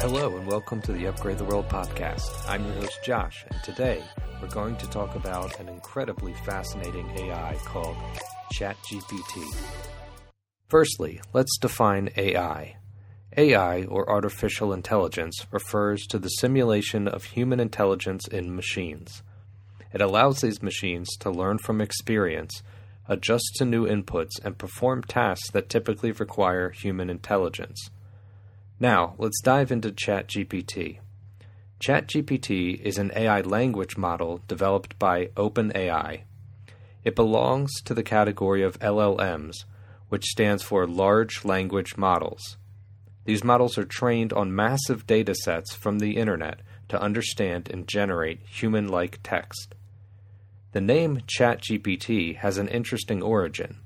Hello, and welcome to the Upgrade the World podcast. I'm your host, Josh, and today we're going to talk about an incredibly fascinating AI called ChatGPT. Firstly, let's define AI. AI, or artificial intelligence, refers to the simulation of human intelligence in machines. It allows these machines to learn from experience, adjust to new inputs, and perform tasks that typically require human intelligence. Now, let's dive into ChatGPT. ChatGPT is an AI language model developed by OpenAI. It belongs to the category of LLMs, which stands for Large Language Models. These models are trained on massive data sets from the internet to understand and generate human like text. The name ChatGPT has an interesting origin.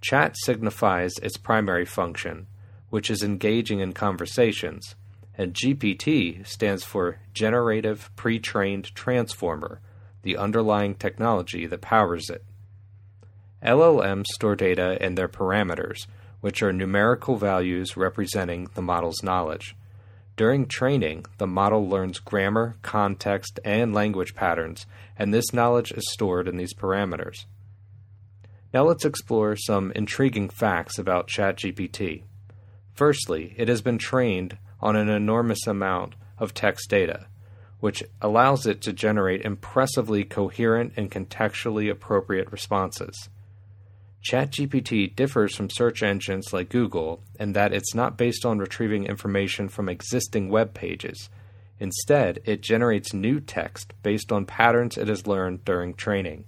Chat signifies its primary function, which is engaging in conversations, and GPT stands for Generative Pre trained Transformer, the underlying technology that powers it. LLMs store data and their parameters, which are numerical values representing the model's knowledge. During training, the model learns grammar, context, and language patterns, and this knowledge is stored in these parameters. Now let's explore some intriguing facts about ChatGPT. Firstly, it has been trained on an enormous amount of text data, which allows it to generate impressively coherent and contextually appropriate responses. ChatGPT differs from search engines like Google in that it's not based on retrieving information from existing web pages. Instead, it generates new text based on patterns it has learned during training.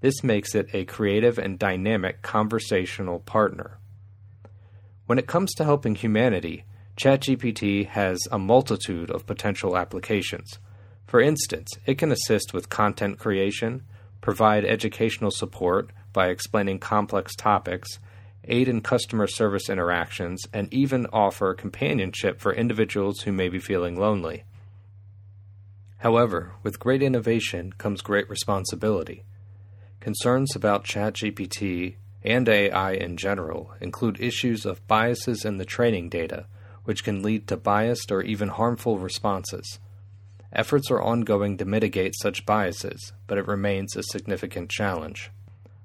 This makes it a creative and dynamic conversational partner. When it comes to helping humanity, ChatGPT has a multitude of potential applications. For instance, it can assist with content creation, provide educational support by explaining complex topics, aid in customer service interactions, and even offer companionship for individuals who may be feeling lonely. However, with great innovation comes great responsibility. Concerns about ChatGPT and AI in general include issues of biases in the training data, which can lead to biased or even harmful responses. Efforts are ongoing to mitigate such biases, but it remains a significant challenge.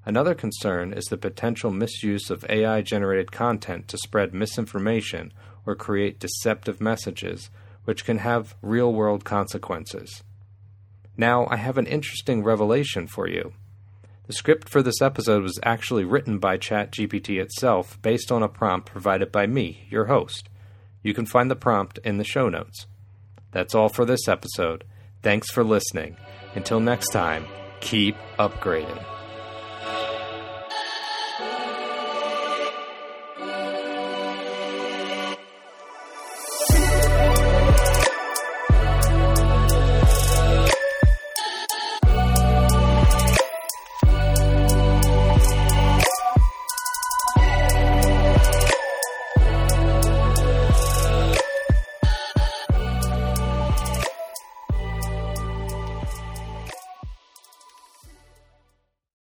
Another concern is the potential misuse of AI generated content to spread misinformation or create deceptive messages, which can have real world consequences. Now, I have an interesting revelation for you. The script for this episode was actually written by ChatGPT itself based on a prompt provided by me, your host. You can find the prompt in the show notes. That's all for this episode. Thanks for listening. Until next time, keep upgrading.